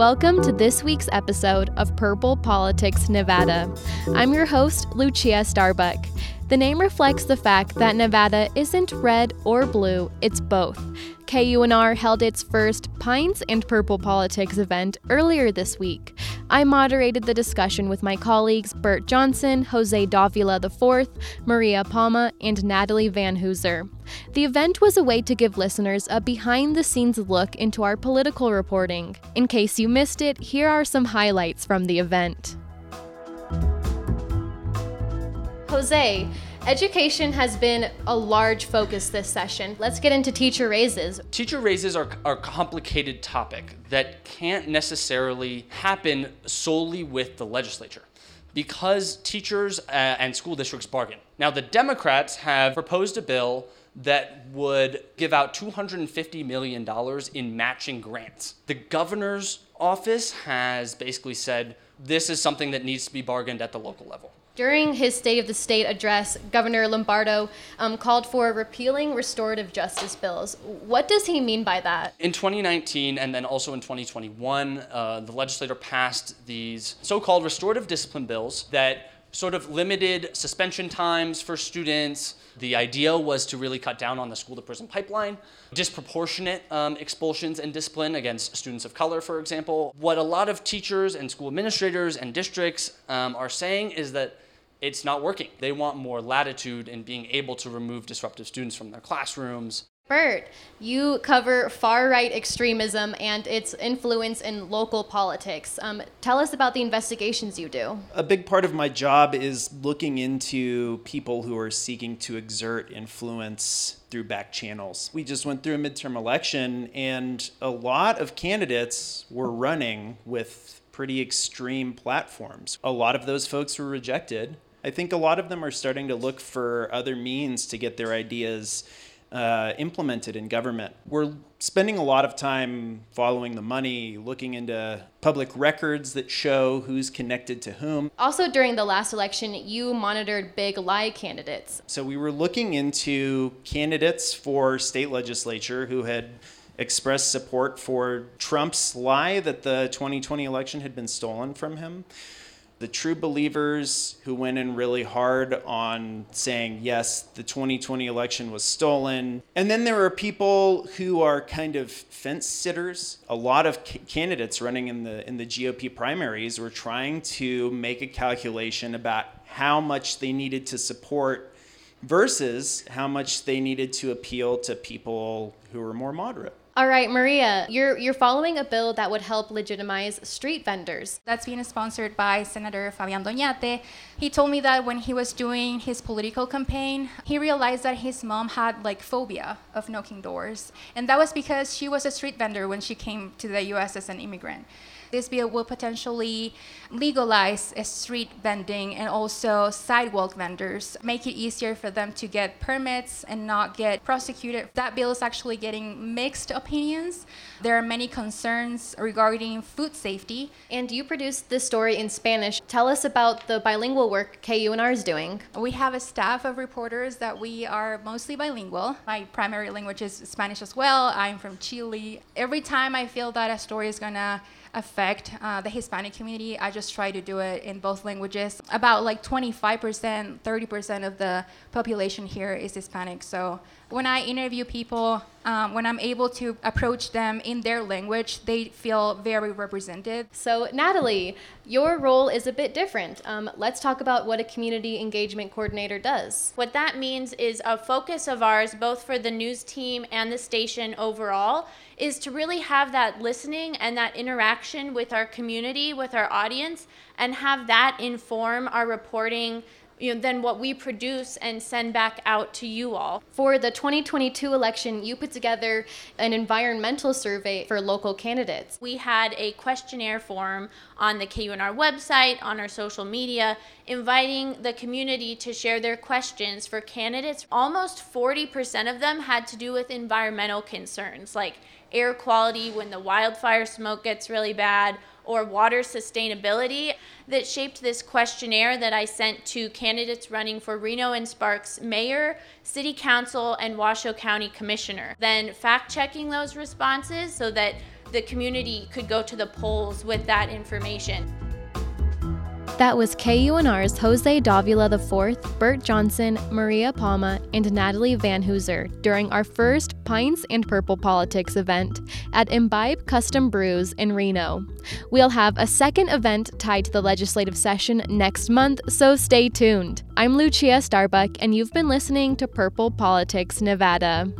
Welcome to this week's episode of Purple Politics Nevada. I'm your host, Lucia Starbuck. The name reflects the fact that Nevada isn't red or blue, it's both. KUNR held its first Pints and Purple Politics event earlier this week. I moderated the discussion with my colleagues Bert Johnson, Jose Davila IV, Maria Palma, and Natalie Van Hoozer. The event was a way to give listeners a behind the scenes look into our political reporting. In case you missed it, here are some highlights from the event. Jose, education has been a large focus this session. Let's get into teacher raises. Teacher raises are, are a complicated topic that can't necessarily happen solely with the legislature because teachers uh, and school districts bargain. Now, the Democrats have proposed a bill that would give out $250 million in matching grants. The governor's office has basically said this is something that needs to be bargained at the local level. During his State of the State address, Governor Lombardo um, called for repealing restorative justice bills. What does he mean by that? In 2019 and then also in 2021, uh, the legislature passed these so called restorative discipline bills that sort of limited suspension times for students. The idea was to really cut down on the school to prison pipeline, disproportionate um, expulsions and discipline against students of color, for example. What a lot of teachers and school administrators and districts um, are saying is that it's not working. They want more latitude in being able to remove disruptive students from their classrooms. Bert, you cover far right extremism and its influence in local politics. Um, tell us about the investigations you do. A big part of my job is looking into people who are seeking to exert influence through back channels. We just went through a midterm election, and a lot of candidates were running with pretty extreme platforms. A lot of those folks were rejected. I think a lot of them are starting to look for other means to get their ideas uh, implemented in government. We're spending a lot of time following the money, looking into public records that show who's connected to whom. Also, during the last election, you monitored big lie candidates. So we were looking into candidates for state legislature who had expressed support for Trump's lie that the 2020 election had been stolen from him the true believers who went in really hard on saying, yes, the 2020 election was stolen. And then there are people who are kind of fence sitters. A lot of c- candidates running in the, in the GOP primaries were trying to make a calculation about how much they needed to support versus how much they needed to appeal to people who were more moderate. All right, Maria, you're you're following a bill that would help legitimize street vendors. That's being sponsored by Senator Fabian Doñate. He told me that when he was doing his political campaign, he realized that his mom had like phobia of knocking doors, and that was because she was a street vendor when she came to the U.S. as an immigrant. This bill will potentially legalize street vending and also sidewalk vendors, make it easier for them to get permits and not get prosecuted. That bill is actually getting mixed opinions. There are many concerns regarding food safety. And you produced this story in Spanish. Tell us about the bilingual work KUNR is doing. We have a staff of reporters that we are mostly bilingual. My primary language is Spanish as well. I'm from Chile. Every time I feel that a story is going to affect uh, the Hispanic community, I just try to do it in both languages. About like 25%, 30% of the population here is Hispanic. So when I interview people, um, when I'm able to approach them in their language, they feel very represented. So, Natalie, your role is a bit different. Um, let's talk about what a community engagement coordinator does. What that means is a focus of ours, both for the news team and the station overall, is to really have that listening and that interaction with our community, with our audience, and have that inform our reporting you know, than what we produce and send back out to you all. For the 2022 election, you put together an environmental survey for local candidates. We had a questionnaire form on the KUNR website, on our social media, inviting the community to share their questions for candidates. Almost 40% of them had to do with environmental concerns like air quality when the wildfire smoke gets really bad or water sustainability that shaped this questionnaire that I sent to candidates running for Reno and Sparks mayor, city council, and Washoe County commissioner. Then fact checking those responses so that the community could go to the polls with that information. That was KUNR's Jose Davila IV, Bert Johnson, Maria Palma, and Natalie Van Hoozer during our first Pints and Purple Politics event at Imbibe Custom Brews in Reno. We'll have a second event tied to the legislative session next month, so stay tuned. I'm Lucia Starbuck, and you've been listening to Purple Politics Nevada.